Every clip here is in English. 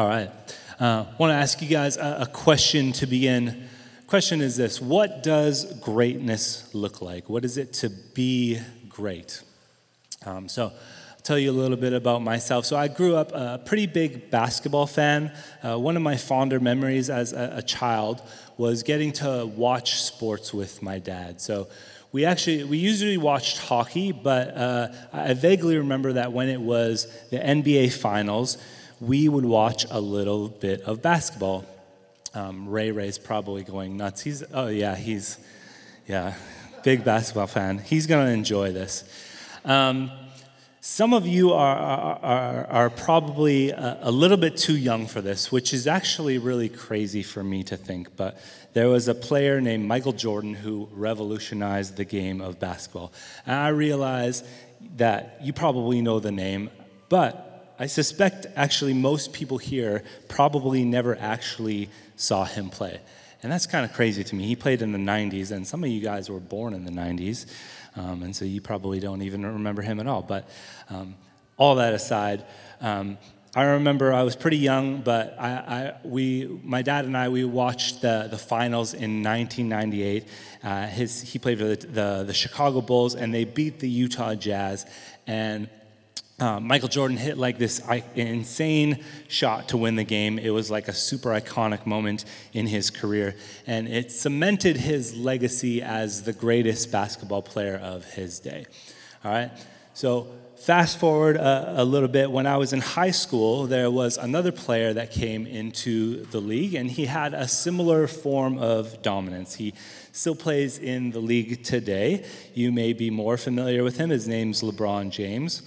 All right. I uh, want to ask you guys a, a question to begin. Question is this What does greatness look like? What is it to be great? Um, so, I'll tell you a little bit about myself. So, I grew up a pretty big basketball fan. Uh, one of my fonder memories as a, a child was getting to watch sports with my dad. So, we actually we usually watched hockey but uh, i vaguely remember that when it was the nba finals we would watch a little bit of basketball. Um, Ray Ray's probably going nuts. He's, oh, yeah, he's, yeah, big basketball fan. He's going to enjoy this. Um, some of you are, are, are probably a, a, little bit too young for this, which is actually really crazy for me to think. But there was a player named Michael Jordan who revolutionized the game of basketball. And I realize that you probably know the name, but I suspect actually most people here probably never actually saw him play. And that's kind of crazy to me. He played in the 90s, and some of you guys were born in the 90s, um, and so you probably don't even remember him at all. But um, all that aside, um, I remember I was pretty young, but I, I, we, my dad and I, we watched the, the finals in 1998. Uh, his, he played for the, the, the Chicago Bulls, and they beat the Utah Jazz. And uh, Michael Jordan hit like this insane shot to win the game. It was like a super iconic moment in his career, and it cemented his legacy as the greatest basketball player of his day. All right, so fast forward a, a, little bit. When I was in high school, there was another player that came into the league, and he had a similar form of dominance. He still plays in the league today. You may be more familiar with him. His name's LeBron James.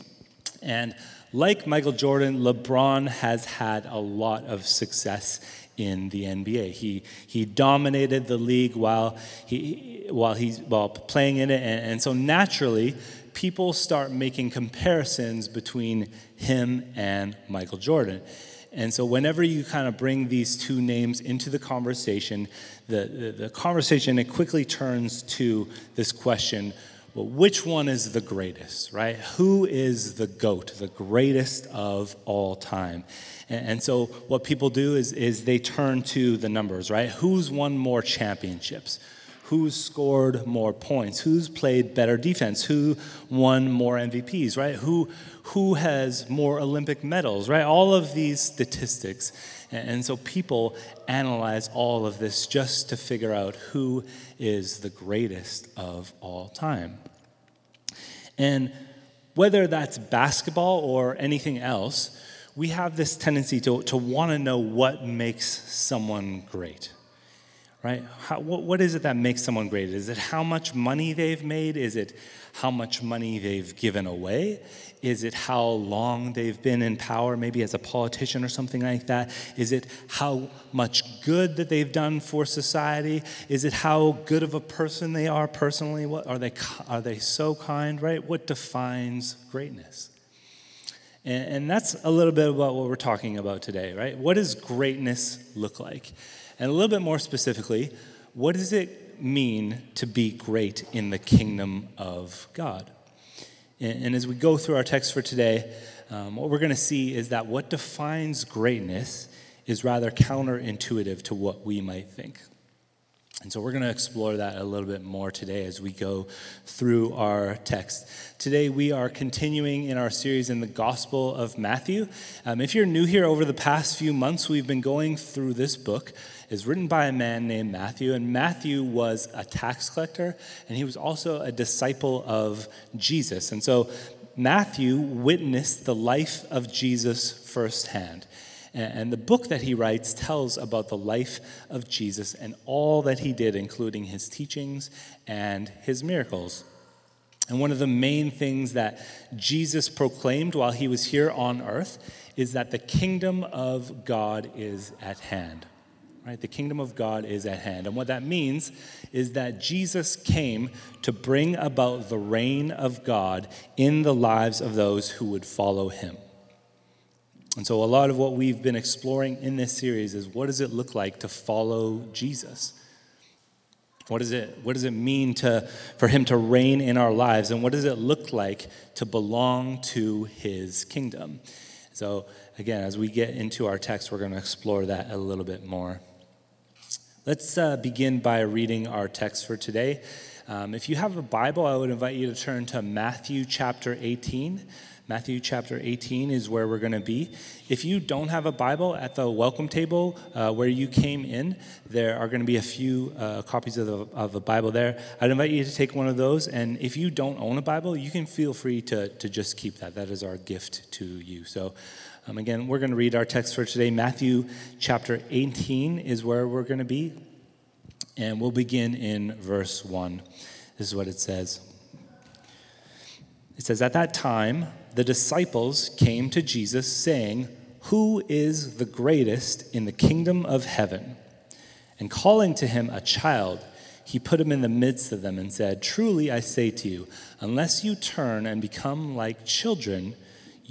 And like Michael Jordan, LeBron has had a lot of success in the NBA. He, he dominated the league while, he, while he's while playing in it. And, and so naturally, people start making comparisons between him and Michael Jordan. And so, whenever you kind of bring these two names into the conversation, the, the, the conversation it quickly turns to this question well, which one is the greatest, right? Who is the GOAT, the greatest of all time? And, and, so what people do is, is they turn to the numbers, right? Who's won more championships? Who's scored more points? Who's played better defense? Who won more MVPs, right? Who, who has more Olympic medals, right? All of these statistics. And so people analyze all of this just to figure out who is the greatest of all time. And whether that's basketball or anything else, we have this tendency to, to want to know what makes someone great right? How, what, what is it that makes someone great? Is it how much money they've made? Is it how much money they've given away? Is it how long they've been in power, maybe as a politician or something like that? Is it how much good that they've done for society? Is it how good of a person they are personally? What, are, they, are they so kind, right? What defines greatness? And, and that's a little bit about what we're talking about today, right? What does greatness look like? And a little bit more specifically, what does it mean to be great in the kingdom of God? And, as we go through our text for today, um, what we're going to see is that what defines greatness is rather counterintuitive to what we might think. And so we're going to explore that a little bit more today as we go through our text. Today we are continuing in our series in the Gospel of Matthew. Um, if you're new here over the past few months, we've been going through this book. It's written by a man named Matthew, and Matthew was a tax collector, and he was also a disciple of Jesus. And so Matthew witnessed the life of Jesus firsthand. And the book that he writes tells about the life of Jesus and all that he did, including his teachings and his miracles. And one of the main things that Jesus proclaimed while he was here on earth is that the kingdom of God is at hand. Right? The kingdom of God is at hand. And what that means is that Jesus came to bring about the reign of God in the lives of those who would follow him. And so, a lot of what we've been exploring in this series is what does it look like to follow Jesus? What does it, what does it mean to, for him to reign in our lives? And what does it look like to belong to his kingdom? So, again, as we get into our text, we're going to explore that a little bit more. Let's uh, begin by reading our text for today. Um, if you have a Bible, I would invite you to turn to Matthew chapter 18. Matthew chapter 18 is where we're going to be. If you don't have a Bible at the welcome table uh, where you came in, there are going to be a few uh, copies of, the, of a Bible there. I'd invite you to take one of those. And if you don't own a Bible, you can feel free to, to just keep that. That is our gift to you. So, um, again, we're going to read our text for today. Matthew chapter 18 is where we're going to be. And we'll begin in verse 1. This is what it says. It says, At that time, the disciples came to Jesus, saying, Who is the greatest in the kingdom of heaven? And calling to him a child, he put him in the midst of them and said, Truly I say to you, unless you turn and become like children,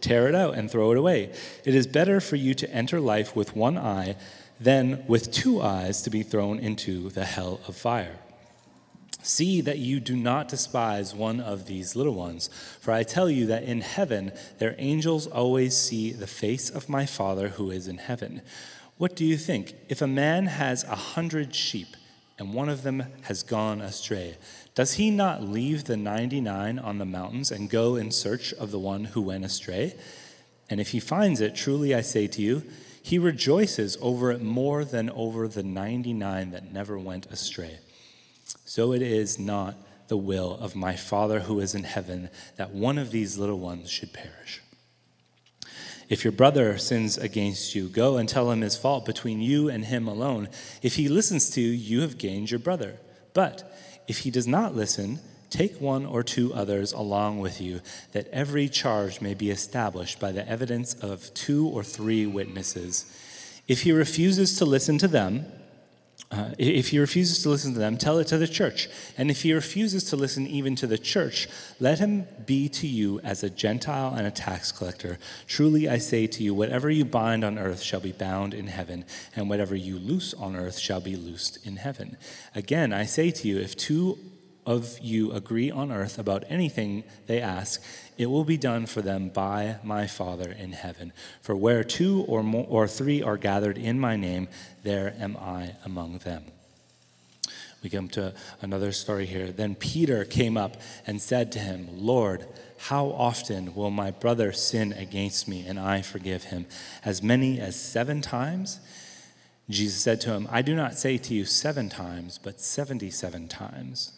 tear it out and throw it away. It is better for you to enter life with one eye than with two eyes to be thrown into the hell of fire. See that you do not despise one of these little ones, for I tell you that in heaven their angels always see the face of my Father who is in heaven. What do you think? If a man has a hundred sheep and one of them has gone astray, does he not leave the 99 on the mountains and go in search of the one who went astray? And if he finds it, truly I say to you, he rejoices over it more than over the 99 that never went astray. So it is not the will of my Father who is in heaven that one of these little ones should perish. If your brother sins against you, go and tell him his fault between you and him alone. If he listens to you, you have gained your brother. But if he does not listen, take one or two others along with you, that every charge may be established by the evidence of two or three witnesses. If he refuses to listen to them, uh, if he refuses to listen to them, tell it to the church. And if he refuses to listen even to the church, let him be to you as a Gentile and a tax collector. Truly I say to you, whatever you bind on earth shall be bound in heaven, and whatever you loose on earth shall be loosed in heaven. Again, I say to you, if two of you agree on earth about anything they ask, it will be done for them by my Father in heaven. For where two or more or three are gathered in my name, there am I among them. We come to another story here. Then Peter came up and said to him, Lord, how often will my brother sin against me and I forgive him? As many as seven times? Jesus said to him, I do not say to you seven times, but seventy seven times.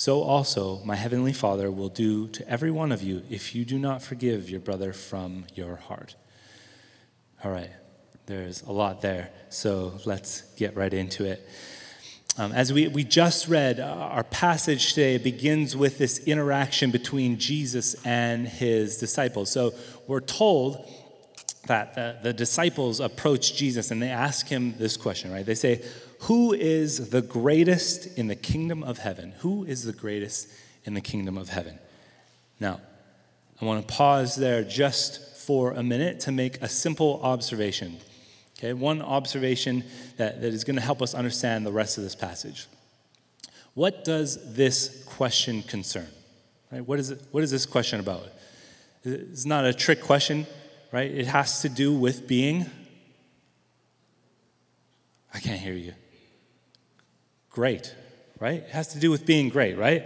So also my heavenly Father will do to every one of you if you do not forgive your brother from your heart. All right. There's a lot there, so let's get right into it. Um, as we, we just read, uh, our passage today begins with this interaction between Jesus and his disciples. So we're told that the, the disciples approach Jesus and they ask him this question, right? They say, Who is the greatest in the kingdom of heaven? Who is the greatest in the kingdom of heaven? Now, I want to pause there just for a minute to make a simple observation. Okay, one observation that, that is going to help us understand the rest of this passage. What does this question concern? Right? What, is it, what is this question about? It's not a trick question, right? It has to do with being. I can't hear you. Great, right? It has to do with being great, right?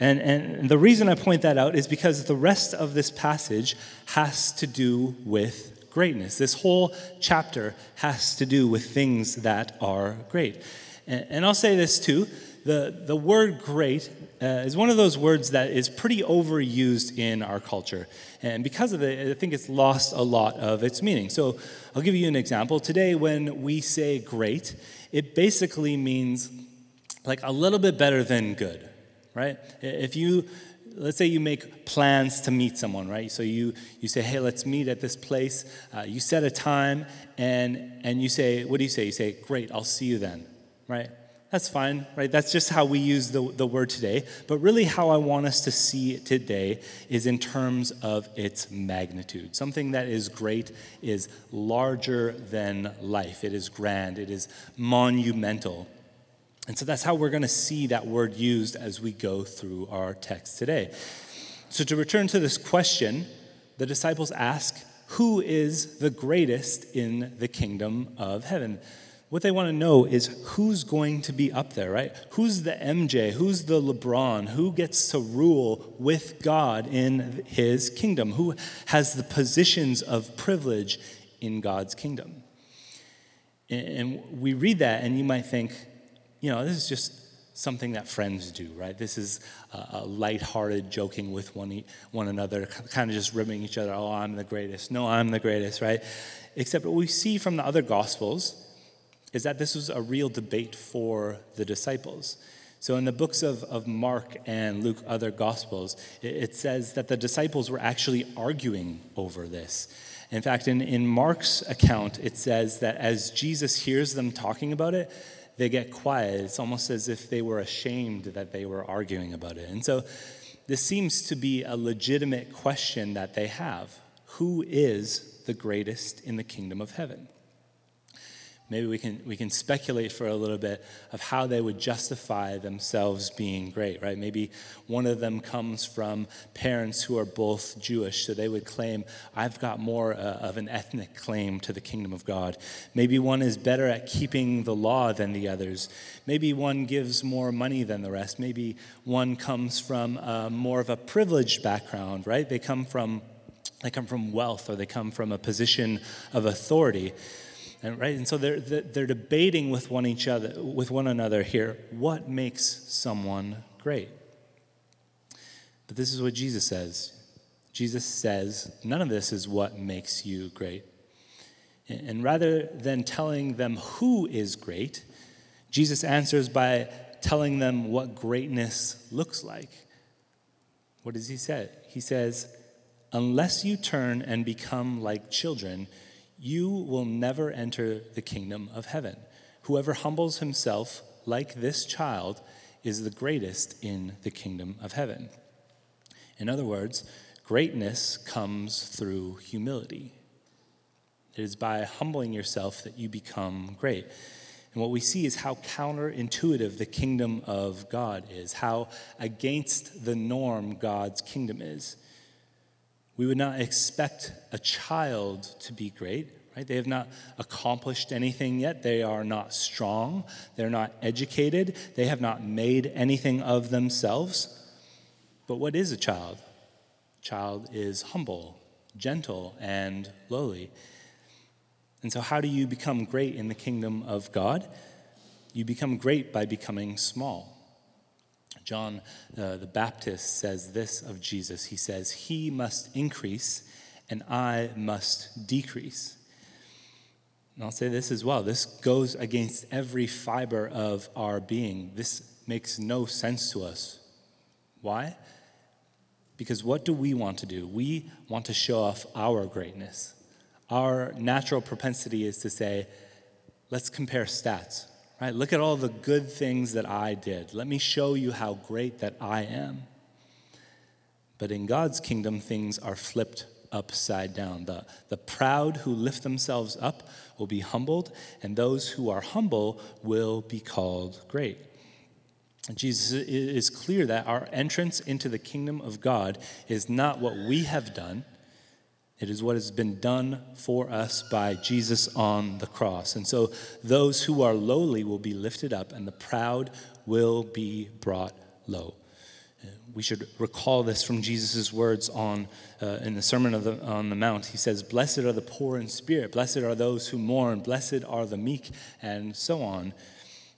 And, and the reason I point that out is because the rest of this passage has to do with greatness. This whole chapter has to do with things that are great. And, and I'll say this too the, the word great uh, is one of those words that is pretty overused in our culture. And because of it, I think it's lost a lot of its meaning. So I'll give you an example. Today, when we say great, it basically means like a little bit better than good, right? If you let's say you make plans to meet someone, right? So you, you say, hey, let's meet at this place. Uh, you set a time, and, and you say, what do you say? You say, great, I'll see you then, right? That's fine, right? That's just how we use the, the word today. But really, how I want us to see it today is in terms of its magnitude. Something that is great is larger than life, it is grand, it is monumental. And so that's how we're going to see that word used as we go through our text today. So, to return to this question, the disciples ask, Who is the greatest in the kingdom of heaven? What they want to know is who's going to be up there, right? Who's the MJ? Who's the LeBron? Who gets to rule with God in his kingdom? Who has the positions of privilege in God's kingdom? And we read that, and you might think, you know, this is just something that friends do, right? This is a, lighthearted joking with one, one another, kind of just ribbing each other. Oh, I'm the greatest. No, I'm the greatest, right? Except what we see from the other gospels is that this was a real debate for the disciples. So, in the books of, of Mark and Luke, other gospels, it, it says that the disciples were actually arguing over this. In fact, in, in Mark's account, it says that as Jesus hears them talking about it, they get quiet. It's almost as if they were ashamed that they were arguing about it. And so this seems to be a legitimate question that they have Who is the greatest in the kingdom of heaven? Maybe we can, we can speculate for a little bit of how they would justify themselves being great, right? Maybe one of them comes from parents who are both Jewish, so they would claim, I've got more uh, of an ethnic claim to the kingdom of God. Maybe one is better at keeping the law than the others. Maybe one gives more money than the rest. Maybe one comes from uh, more of a privileged background, right? They come from they come from wealth or they come from a position of authority. And, right? And so they're, they're debating with one each other, with one another here, what makes someone great? But this is what Jesus says. Jesus says, none of this is what makes you great. And rather than telling them who is great, Jesus answers by telling them what greatness looks like. What does he say? He says, Unless you turn and become like children, you will never enter the kingdom of heaven. Whoever humbles himself like this child is the greatest in the kingdom of heaven. In other words, greatness comes through humility. It is by humbling yourself that you become great. And what we see is how counterintuitive the kingdom of God is, how against the norm God's kingdom is. We would not expect a child to be great, right? They have not accomplished anything yet. They are not strong. They're not educated. They have not made anything of themselves. But what is a child? A child is humble, gentle, and lowly. And so, how do you become great in the kingdom of God? You become great by becoming small. John uh, the Baptist says this of Jesus He says, He must increase, and I must decrease. And I'll say this as well this goes against every fiber of our being. This makes no sense to us. Why? Because what do we want to do? We want to show off our greatness. Our natural propensity is to say, let's compare stats, right? Look at all the good things that I did. Let me show you how great that I am. But in God's kingdom, things are flipped upside down. The, the proud who lift themselves up will be humbled, and those who are humble will be called great. Jesus is clear that our entrance into the kingdom of God is not what we have done, it is what has been done for us by Jesus on the cross. And so those who are lowly will be lifted up, and the proud will be brought low. We should recall this from Jesus' words on, uh, in the Sermon the, on the Mount. He says, Blessed are the poor in spirit, blessed are those who mourn, blessed are the meek, and so on.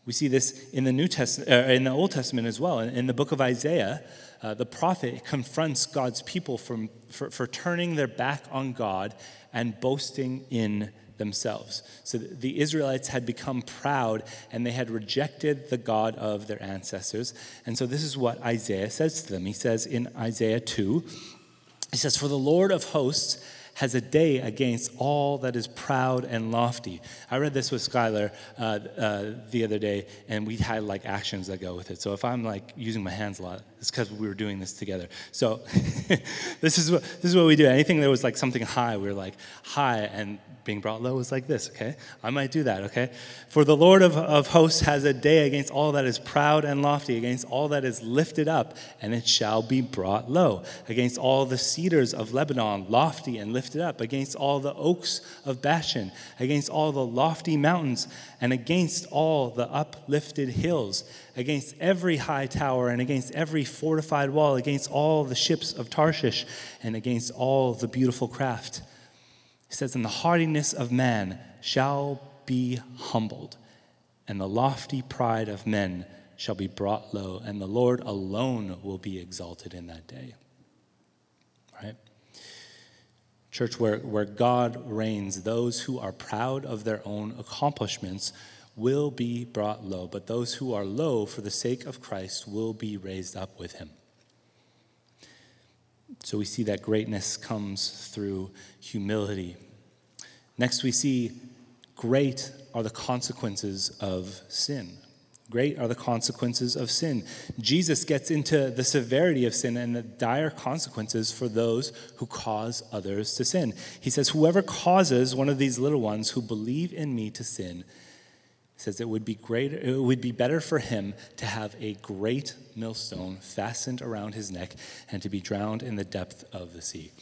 We see this in the New Testament, uh, in the Old Testament as well. In, in the book of Isaiah, uh, the prophet confronts God's people from, for, for turning their back on God and boasting in themselves. So the Israelites had become proud and they had rejected the God of their ancestors. And so this is what Isaiah says to them. He says in Isaiah 2, he says, For the Lord of hosts has a day against all that is proud and lofty. I read this with Skylar uh, uh, the other day, and we had like actions that go with it. So if I'm like using my hands a lot, it's because we were doing this together. So this is what this is what we do. Anything that was like something high, we were like high, and being brought low is like this, okay? I might do that, okay? For the Lord of, of hosts has a day against all that is proud and lofty, against all that is lifted up, and it shall be brought low. Against all the cedars of Lebanon, lofty and lifted up, against all the oaks of Bashan, against all the lofty mountains, and against all the uplifted hills, against every high tower, and against every fortified wall, against all the ships of Tarshish, and against all the beautiful craft he says, And the haughtiness of man shall be humbled, and the lofty pride of men shall be brought low, and the Lord alone will be exalted in that day. Right? Church, where, where God reigns, those who are proud of their own accomplishments will be brought low, but those who are low for the sake of Christ will be raised up with him. So we see that greatness comes through humility. Next, we see great are the consequences of sin. Great are the consequences of sin. Jesus gets into the severity of sin and the dire consequences for those who cause others to sin. He says, Whoever causes one of these little ones who believe in me to sin, says it would be greater, it would be better for him to have a great millstone fastened around his neck and to be drowned in the depth of the sea.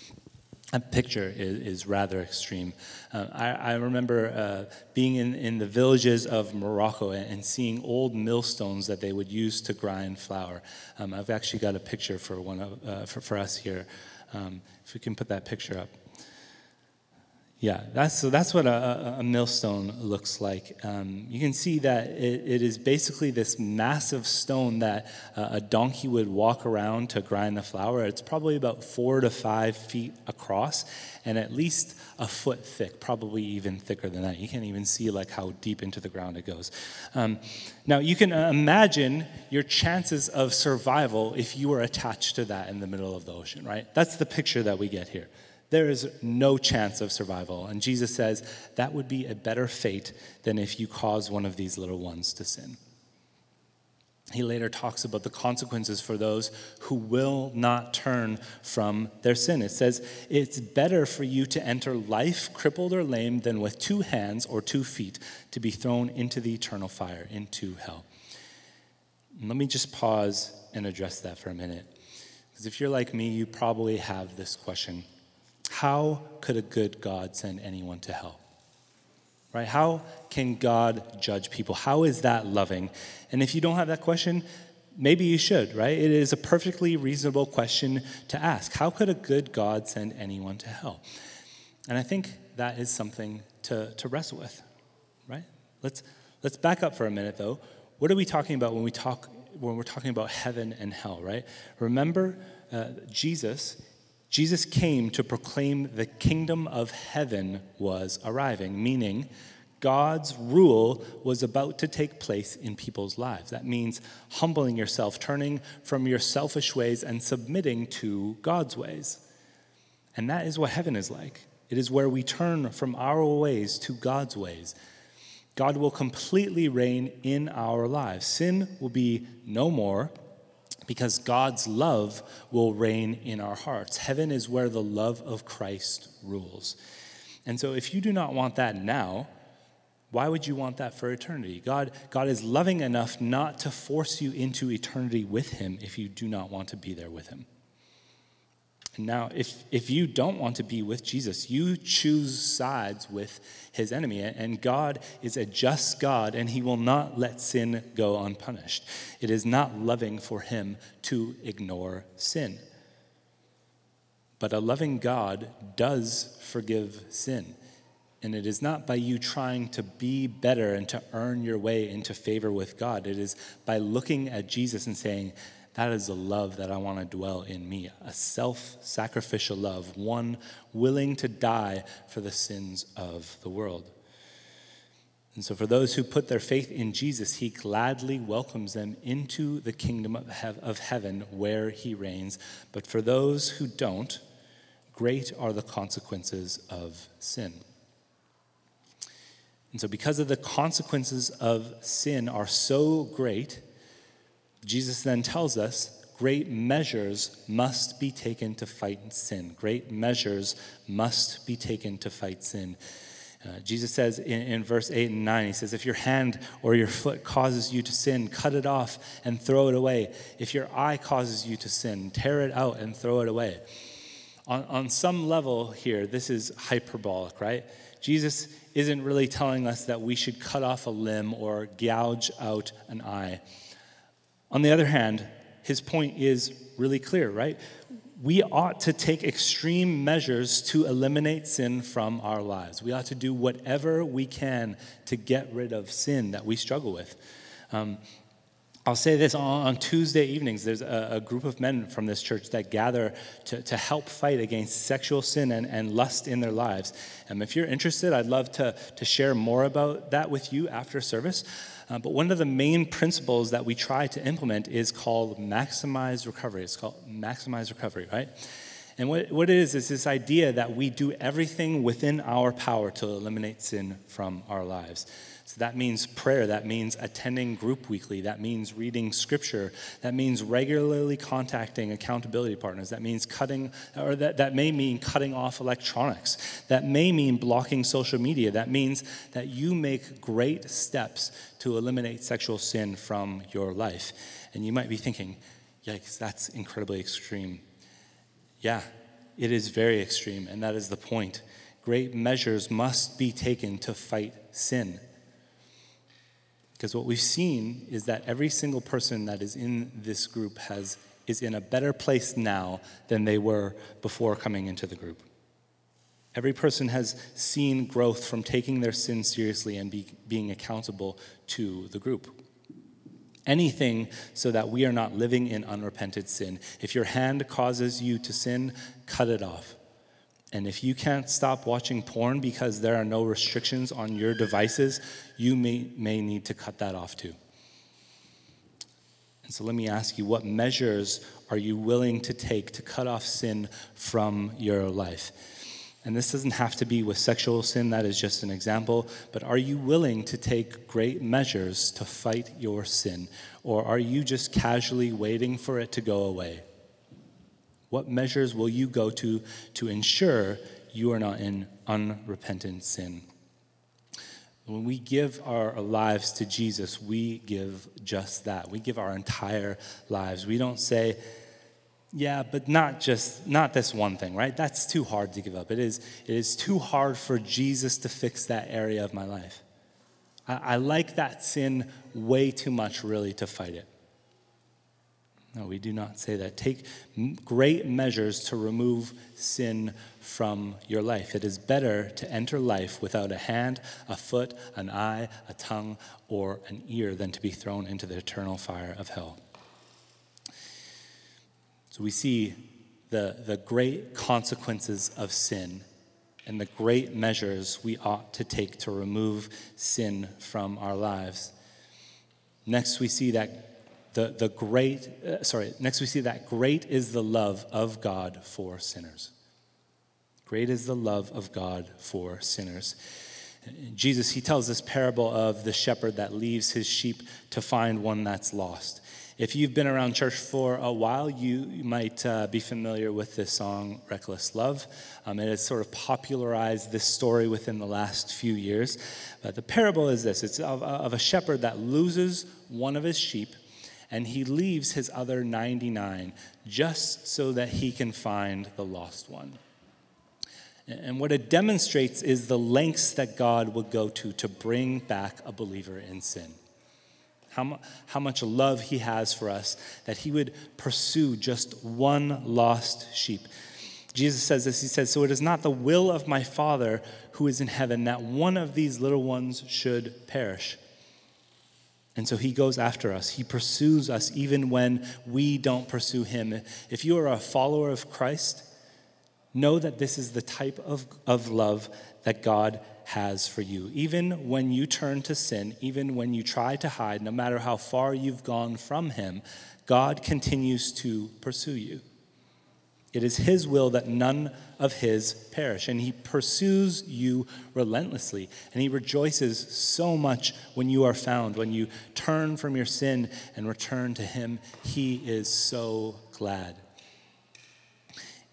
That picture is, is rather extreme. Uh, I, I, remember uh, being in, in the villages of Morocco and, and, seeing old millstones that they would use to grind flour. Um, I've actually got a picture for, one of, uh, for, for us here. Um, if we can put that picture up. Yeah, that's, so that's what a, a millstone looks like. Um, you can see that it, it is basically this massive stone that uh, a donkey would walk around to grind the flour. It's probably about four to five feet across and at least a foot thick, probably even thicker than that. You can't even see like how deep into the ground it goes. Um, now, you can uh, imagine your chances of survival if you were attached to that in the middle of the ocean, right? That's the picture that we get here there is no chance of survival. And Jesus says that would be a better fate than if you cause one of these little ones to sin. he later talks about the consequences for those who will not turn from their sin. It says, It's better for you to enter life crippled or lame than with two hands or two feet to be thrown into the eternal fire, into hell. Let me just pause and address that for a minute. Because if you're like me, you probably have this question How could a good God send anyone to hell? right? How can God judge people? How is that loving? And if you don't have that question, maybe you should, right? It is a perfectly reasonable question to ask. How could a good God send anyone to hell? And I think that is something to, to wrestle with, right? Let's, let's back up for a minute, though. What are we talking about when we talk when we're talking about heaven and hell, right? Remember, uh, Jesus Jesus came to proclaim the kingdom of heaven was arriving, meaning God's rule was about to take place in people's lives. That means humbling yourself, turning from your selfish ways, and submitting to God's ways. And that is what heaven is like. It is where we turn from our ways to God's ways. God will completely reign in our lives. Sin will be no more because God's love will reign in our hearts. Heaven is where the love of Christ rules. And so, if you do not want that now, why would you want that for eternity? God, God is loving enough not to force you into eternity with Him if you do not want to be there with Him. And now, if, if you don't want to be with Jesus, you choose sides with his enemy. And God is a just God, and he will not let sin go unpunished. It is not loving for him to ignore sin. But a loving God does forgive sin. And it is not by you trying to be better and to earn your way into favor with God. It is by looking at Jesus and saying, that is the love that I want to dwell in me a self sacrificial love, one willing to die for the sins of the world. And so, for those who put their faith in Jesus, he gladly welcomes them into the kingdom of heaven where he reigns. But for those who don't, great are the consequences of sin. And so, because of the consequences of sin are so great, Jesus then tells us great measures must be taken to fight sin. Great measures must be taken to fight sin. Uh, Jesus says in, in, verse 8 and 9, He says, If your hand or your foot causes you to sin, cut it off and throw it away. If your eye causes you to sin, tear it out and throw it away. On, on some level here, this is hyperbolic, right? Jesus isn't really telling us that we should cut off a limb or gouge out an eye. On the other hand, his point is really clear, right? We ought to take extreme measures to eliminate sin from our lives. We ought to do whatever we can to get rid of sin that we struggle with. Um, I'll say this on, Tuesday evenings, there's a, group of men from this church that gather to, to help fight against sexual sin and, and lust in their lives. And um, if you're interested, I'd love to, to share more about that with you after service. Uh, but one of the main principles that we try to implement is called maximize recovery. It's called maximize recovery, right? And what, what it is, is this idea that we do everything within our power to eliminate sin from our lives. So that means prayer, that means attending group weekly, that means reading scripture, that means regularly contacting accountability partners, that means cutting, or that, that may mean cutting off electronics, that may mean blocking social media, that means that you make great steps to eliminate sexual sin from your life. And you might be thinking, yikes, that's incredibly extreme. Yeah, it is very extreme, and that is the point. Great measures must be taken to fight sin. Because what we've seen is that every single person that is in this group has, is in a better place now than they were before coming into the group. Every person has seen growth from taking their sin seriously and be, being accountable to the group. Anything so that we are not living in unrepented sin. If your hand causes you to sin, cut it off. And if you can't stop watching porn because there are no restrictions on your devices, you may, may need to cut that off too. And so let me ask you what measures are you willing to take to cut off sin from your life? And this doesn't have to be with sexual sin, that is just an example. But are you willing to take great measures to fight your sin? Or are you just casually waiting for it to go away? What measures will you go to to ensure you are not in unrepentant sin? When we give our lives to Jesus, we give just that. We give our entire lives. We don't say, yeah, but not just not this one thing, right? That's too hard to give up. It is it is too hard for Jesus to fix that area of my life. I, I like that sin way too much, really, to fight it. No, we do not say that. Take great measures to remove sin from your life. It is better to enter life without a hand, a foot, an eye, a tongue, or an ear than to be thrown into the eternal fire of hell. So we see the, the great consequences of sin and the great measures we ought to take to remove sin from our lives. Next, we see that the, the great, uh, sorry, next we see that great is the love of God for sinners. Great is the love of God for sinners. Jesus, he tells this parable of the shepherd that leaves his sheep to find one that's lost. If you've been around church for a while, you, might uh, be familiar with this song, Reckless Love. Um, it has sort of popularized this story within the last few years. But the parable is this it's of, of a shepherd that loses one of his sheep and he leaves his other 99 just so that he can find the lost one. And what it demonstrates is the lengths that God will go to to bring back a believer in sin how, how much love he has for us, that he would pursue just one lost sheep. Jesus says this He says, So it is not the will of my Father who is in heaven that one of these little ones should perish. And so he goes after us. He pursues us even when we don't pursue him. If you are a follower of Christ, know that this is the type of, of love that God has for you. Even when you turn to sin, even when you try to hide, no matter how far you've gone from Him, God continues to pursue you. It is His will that none of His perish, and He pursues you relentlessly. And He rejoices so much when you are found, when you turn from your sin and return to Him. He is so glad.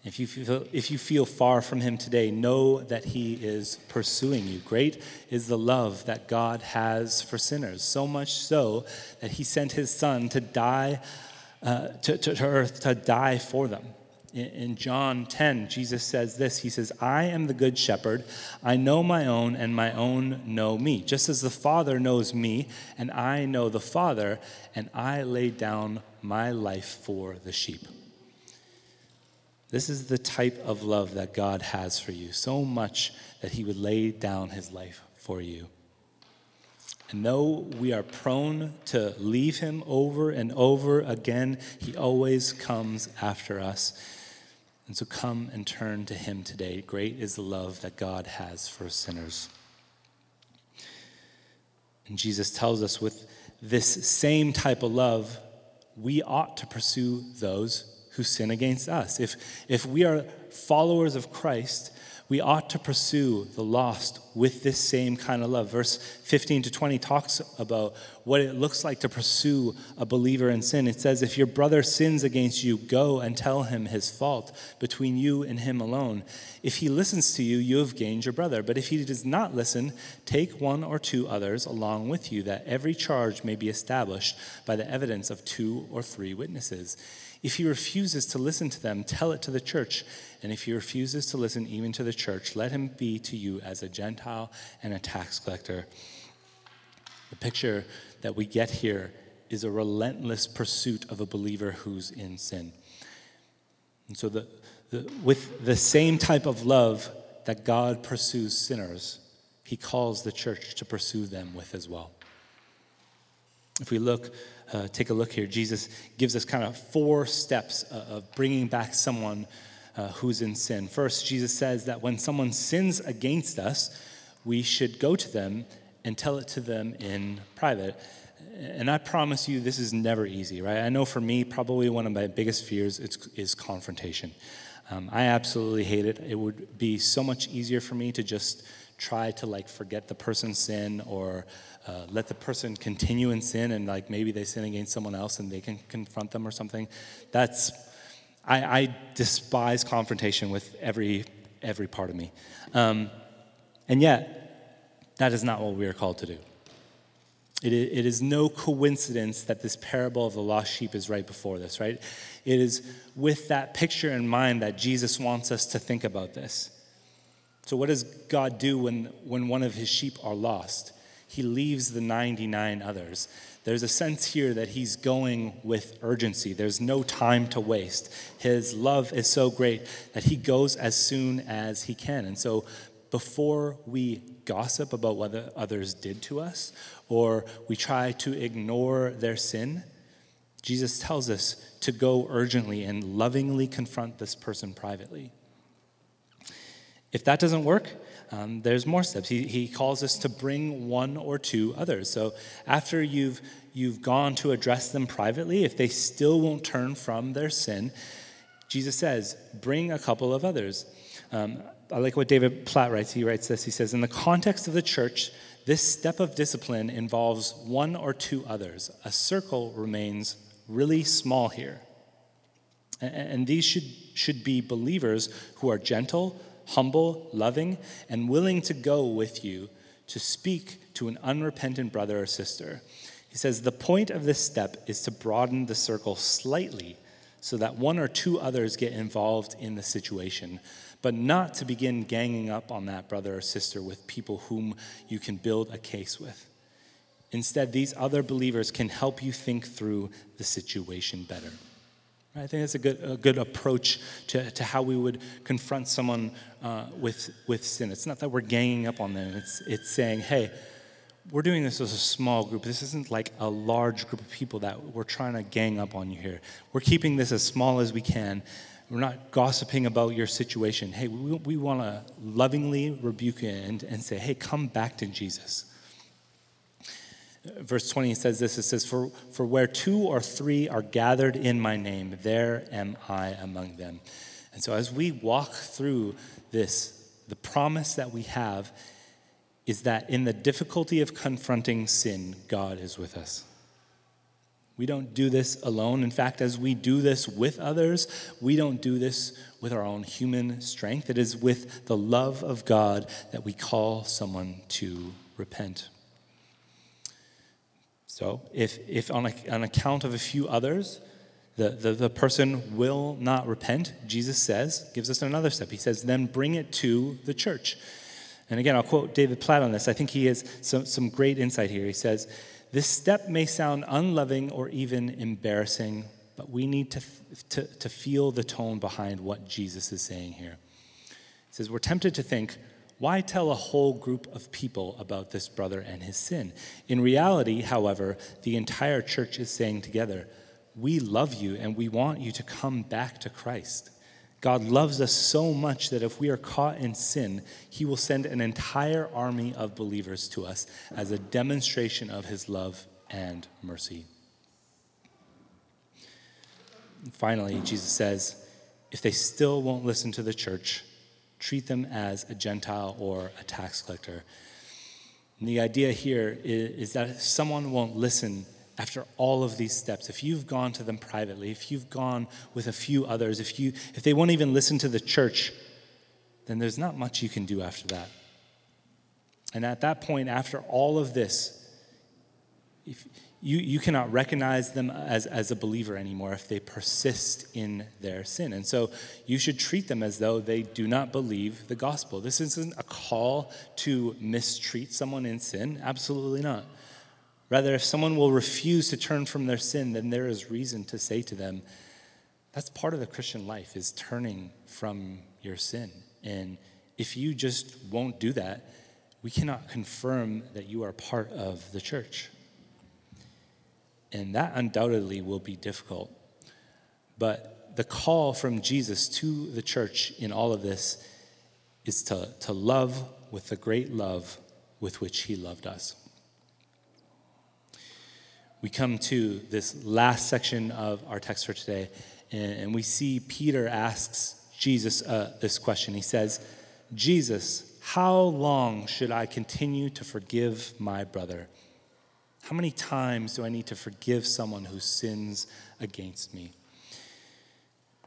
If you, feel, if you feel far from him today, know that he is pursuing you. Great is the love that God has for sinners, so much so that he sent his son to die uh, to, to, to, earth to die for them. In, John 10, Jesus says this He says, I am the good shepherd. I know my own, and my own know me. Just as the Father knows me, and I know the Father, and I lay down my life for the sheep. This is the type of love that God has for you, so much that he would lay down his life for you. And though we are prone to leave him over and over again, he always comes after us. And so come and turn to him today. Great is the love that God has for sinners. And Jesus tells us with this same type of love, we ought to pursue those who sin against us. If, if we are followers of Christ, we ought to pursue the lost with this same kind of love. Verse 15 to 20 talks about what it looks like to pursue a believer in sin. It says, If your brother sins against you, go and tell him his fault between you and him alone. If he listens to you, you have gained your brother. But if he does not listen, take one or two others along with you, that every charge may be established by the evidence of two or three witnesses. If he refuses to listen to them, tell it to the church. And if he refuses to listen even to the church, let him be to you as a Gentile and a tax collector. The picture that we get here is a relentless pursuit of a believer who's in sin. And so, the, the, with the same type of love that God pursues sinners, he calls the church to pursue them with as well. If we look uh, take a look here. Jesus gives us kind of four steps of bringing back someone uh, who's in sin. First, Jesus says that when someone sins against us, we should go to them and tell it to them in private. And I promise you, this is never easy, right? I know for me, probably one of my biggest fears is, is confrontation. Um, I absolutely hate it. It would be so much easier for me to just try to like forget the person's sin or uh, let the person continue in sin and like maybe they sin against someone else and they can confront them or something. That's I, I despise confrontation with every every part of me, um, and yet that is not what we are called to do. It is, it is no coincidence that this parable of the lost sheep is right before this, right? It is with that picture in mind that Jesus wants us to think about this. So, what does God do when, when one of his sheep are lost? He leaves the 99 others. There's a sense here that he's going with urgency. There's no time to waste. His love is so great that he goes as soon as he can. And so, before we gossip about what others did to us or we try to ignore their sin, Jesus tells us to go urgently and lovingly confront this person privately. If that doesn't work, um, there's more steps. He, he calls us to bring one or two others. So after you've, you've gone to address them privately, if they still won't turn from their sin, Jesus says, bring a couple of others. Um, I like what David Platt writes. He writes this He says, In the context of the church, this step of discipline involves one or two others. A circle remains really small here. And these should, should be believers who are gentle, humble, loving, and willing to go with you to speak to an unrepentant brother or sister. He says the point of this step is to broaden the circle slightly so that one or two others get involved in the situation, but not to begin ganging up on that brother or sister with people whom you can build a case with. Instead, these other believers can help you think through the situation better. I think that's a good, a good approach to, to how we would confront someone uh, with, with sin. It's not that we're ganging up on them, it's, it's saying, hey, we're doing this as a small group. This isn't like a large group of people that we're trying to gang up on you here. We're keeping this as small as we can. We're not gossiping about your situation. Hey, we, we want to lovingly rebuke you and, and say, hey, come back to Jesus. Verse 20 says this it says, for, for where two or three are gathered in my name, there am I among them. And so as we walk through this, the promise that we have is that in the difficulty of confronting sin, God is with us. We don't do this alone. In fact, as we do this with others, we don't do this with our own human strength. It is with the love of God that we call someone to repent. So, if, if on, a, on account of a few others, the, the, the person will not repent, Jesus says, gives us another step. He says, then bring it to the church. And again, I'll quote David Platt on this. I think he has some, some great insight here. He says, This step may sound unloving or even embarrassing, but we need to, to, to feel the tone behind what Jesus is saying here. He says, We're tempted to think, why tell a whole group of people about this brother and his sin? In reality, however, the entire church is saying together, We love you and we want you to come back to Christ. God loves us so much that if we are caught in sin, he will send an entire army of believers to us as a demonstration of his love and mercy. Finally, Jesus says, If they still won't listen to the church, treat them as a Gentile or a tax collector. And the idea here is, is that if someone won't listen after all of these steps, if you've gone to them privately, if you've gone with a few others, if, you, if they won't even listen to the church, then there's not much you can do after that. And at that point, after all of this, if, you, you cannot recognize them as, as a believer anymore if they persist in their sin. And so you should treat them as though they do not believe the gospel. This isn't a call to mistreat someone in sin, absolutely not. Rather, if someone will refuse to turn from their sin, then there is reason to say to them, that's part of the Christian life, is turning from your sin. And if you just won't do that, we cannot confirm that you are part of the church. And that undoubtedly will be difficult. But the call from Jesus to the church in all of this is to, to love with the great love with which he loved us. We come to this last section of our text for today, and, and we see Peter asks Jesus uh, this question. He says, Jesus, how long should I continue to forgive my brother? How many times do I need to forgive someone who sins against me?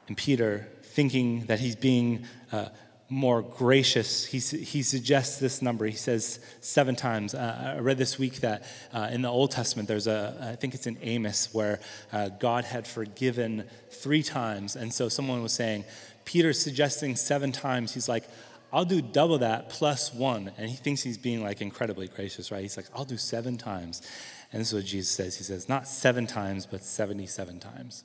And Peter, thinking that he's being uh, more gracious, he, he suggests this number. He says seven times. Uh, I read this week that uh, in the Old Testament, there's a, I think it's in Amos, where uh, God had forgiven three times. And so someone was saying, Peter's suggesting seven times. He's like, I'll do double that plus one. And he thinks he's being like incredibly gracious, right? He's like, I'll do seven times. And this is what Jesus says. He says, not seven times, but 77 times.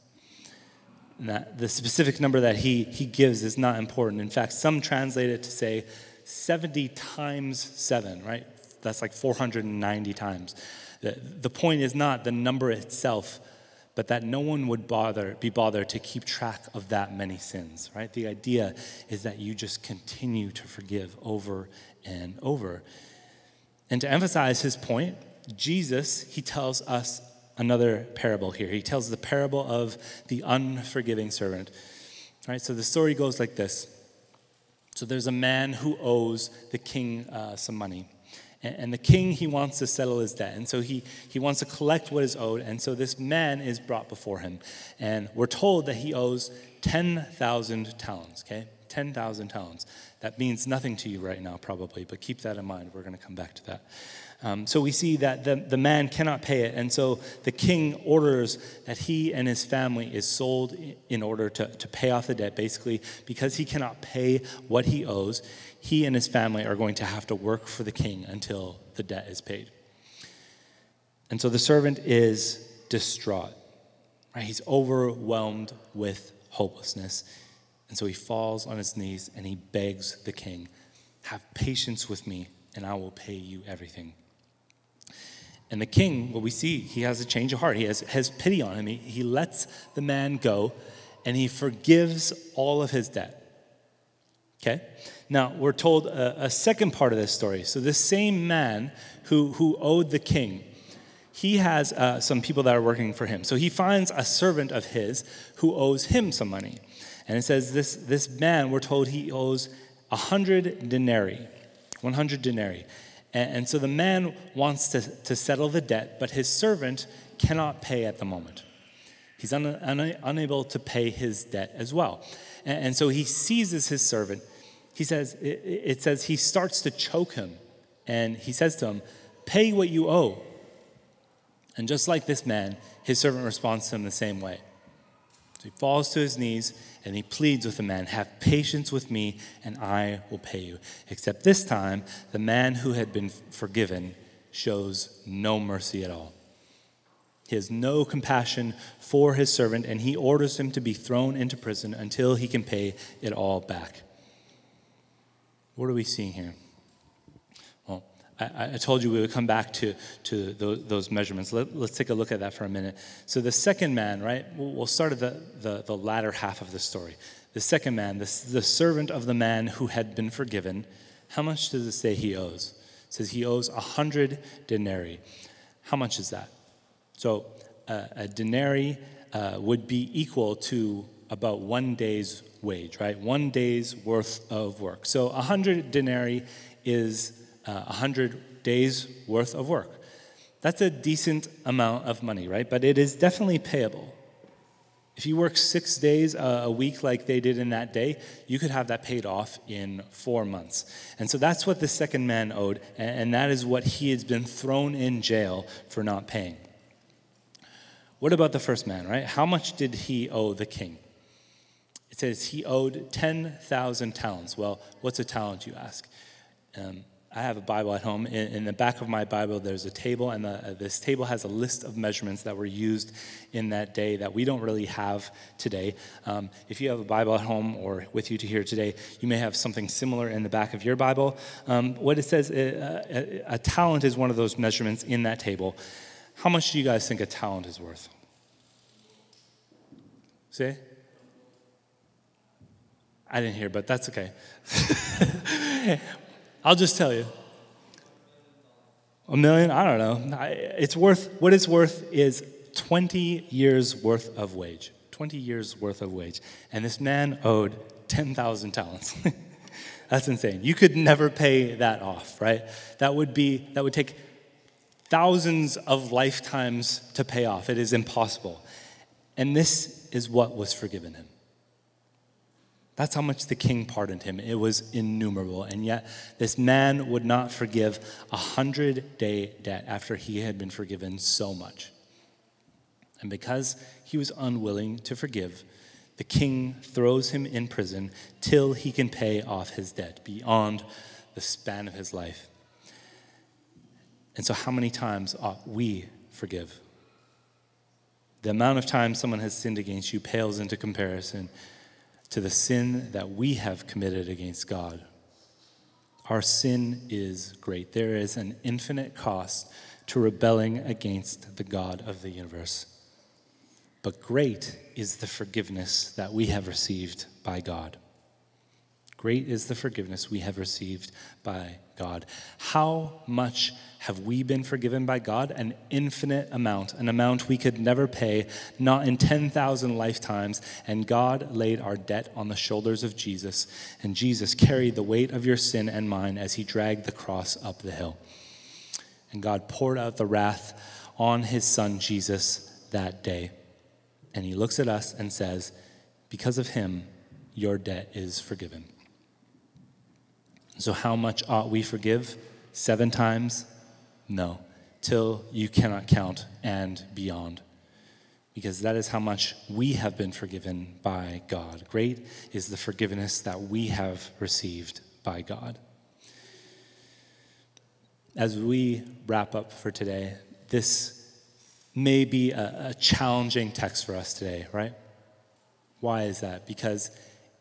And that the specific number that he, he gives is not important. In fact, some translate it to say 70 times seven, right? That's like 490 times. The, the point is not the number itself, but that no one would bother, be bothered to keep track of that many sins, right? The idea is that you just continue to forgive over and over. And to emphasize his point, Jesus, he tells us another parable here. He tells the parable of the unforgiving servant. All right, so the story goes like this. So there's a man who owes the king uh, some money. And the king, he wants to settle his debt. And so he, he wants to collect what is owed. And so this man is brought before him. And we're told that he owes 10,000 talents, okay? 10,000 talents. That means nothing to you right now, probably, but keep that in mind. We're going to come back to that. Um, so we see that the, the man cannot pay it. And so the king orders that he and his family is sold in order to, to pay off the debt. Basically, because he cannot pay what he owes, he and his family are going to have to work for the king until the debt is paid. And so the servant is distraught. Right? He's overwhelmed with hopelessness. And so he falls on his knees and he begs the king, Have patience with me, and I will pay you everything. And the king, what we see, he has a change of heart. He has, has pity on him. He, he lets the man go and he forgives all of his debt. Okay? Now, we're told a, a, second part of this story. So, this same man who, who owed the king, he has uh, some people that are working for him. So, he finds a servant of his who owes him some money. And it says this, this man, we're told he owes 100 denarii. 100 denarii. And, so the man wants to, to settle the debt, but his servant cannot pay at the moment. He's un, un, unable to pay his debt as well. And, and so he seizes his servant he says, it says he starts to choke him and he says to him, Pay what you owe. And just like this man, his servant responds to him the same way. So he falls to his knees and he pleads with the man, Have patience with me and I will pay you. Except this time, the man who had been forgiven shows no mercy at all. He has no compassion for his servant and he orders him to be thrown into prison until he can pay it all back. What are we seeing here? I, I told you we would come back to, to those, those measurements. Let, us take a look at that for a minute. So, the second man, right? We'll, we'll start at the, the, the, latter half of the story. The second man, the, the servant of the man who had been forgiven, how much does it say he owes? It says he owes a hundred denarii. How much is that? So, uh, a denarii uh, would be equal to about one day's wage, right? One day's worth of work. So 100 denarii is uh, 100 days worth of work. That's a decent amount of money, right? But it is definitely payable. If you work six days a week like they did in that day, you could have that paid off in four months. And so that's what the second man owed, and that is what he has been thrown in jail for not paying. What about the first man, right? How much did he owe the king? It says he owed 10,000 talents. Well, what's a talent, you ask? Um, I have a Bible at home. In, in, the back of my Bible, there's a table, and the, uh, this table has a list of measurements that were used in that day that we don't really have today. Um, if you have a Bible at home or with you to hear today, you may have something similar in the back of your Bible. Um, what it says, uh, a, a talent is one of those measurements in that table. How much do you guys think a talent is worth? Say? I didn't hear, but that's okay. I'll just tell you. A million? I don't know. It's worth, what it's worth is 20 years worth of wage. 20 years worth of wage. And this man owed 10,000 talents. That's insane. You could never pay that off, right? That would be, that would take thousands of lifetimes to pay off. It is impossible. And this is what was forgiven him. That's how much the king pardoned him. It was innumerable. And yet, this man would not forgive a hundred day debt after he had been forgiven so much. And because he was unwilling to forgive, the king throws him in prison till he can pay off his debt beyond the span of his life. And so, how many times ought we forgive? The amount of times someone has sinned against you pales into comparison to the sin that we have committed against God. Our sin is great. There is an infinite cost to rebelling against the God of the universe. But great is the forgiveness that we have received by God. Great is the forgiveness we have received by God. How much have we been forgiven by God? An infinite amount, an amount we could never pay, not in 10,000 lifetimes. And God laid our debt on the shoulders of Jesus, and Jesus carried the weight of your sin and mine as he dragged the cross up the hill. And God poured out the wrath on his son Jesus that day. And he looks at us and says, Because of him, your debt is forgiven. So, how much ought we forgive? Seven times? No, till you cannot count and beyond. Because that is how much we have been forgiven by God. Great is the forgiveness that we have received by God. As we wrap up for today, this may be a, a challenging text for us today, right? Why is that? Because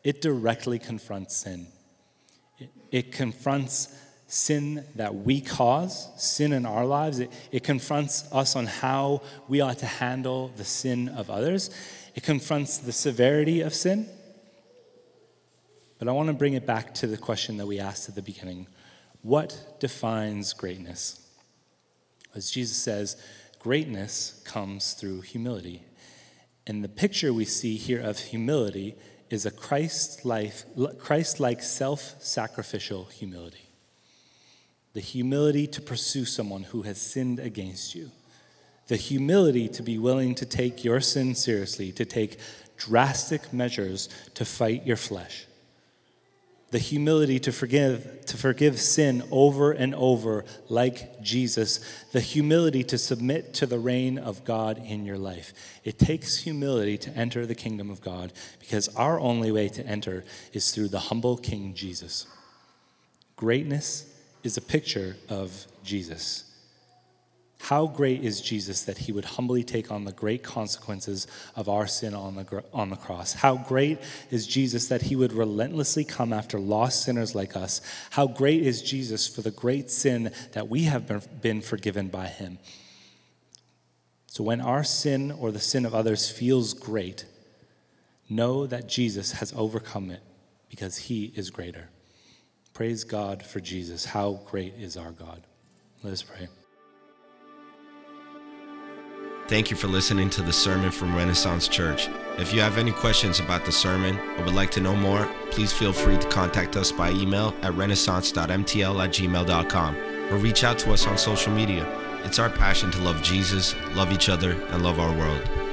it directly confronts sin. It confronts sin that we cause, sin in our lives. It, it confronts us on how we ought to handle the sin of others. It confronts the severity of sin. But I want to bring it back to the question that we asked at the beginning What defines greatness? As Jesus says, greatness comes through humility. And the picture we see here of humility is a Christ-like, Christ-like self-sacrificial humility. The humility to pursue someone who has sinned against you. The humility to be willing to take your sin seriously, to take drastic measures to fight your flesh the humility to forgive to forgive sin over and over like Jesus the humility to submit to the reign of God in your life. It takes humility to enter the kingdom of God because our only way to enter is through the humble king Jesus. Greatness is a picture of Jesus how great is Jesus that he would humbly take on the great consequences of our sin on the, on the cross? How great is Jesus that he would relentlessly come after lost sinners like us? How great is Jesus for the great sin that we have been forgiven by him? So when our sin or the sin of others feels great, know that Jesus has overcome it because he is greater. Praise God for Jesus. How great is our God. Let us pray. Thank you for listening to the sermon from Renaissance Church. If you have any questions about the sermon or would like to know more, please feel free to contact us by email at renaissance.mtl at gmail.com or reach out to us on social media. It's our passion to love Jesus, love each other, and love our world.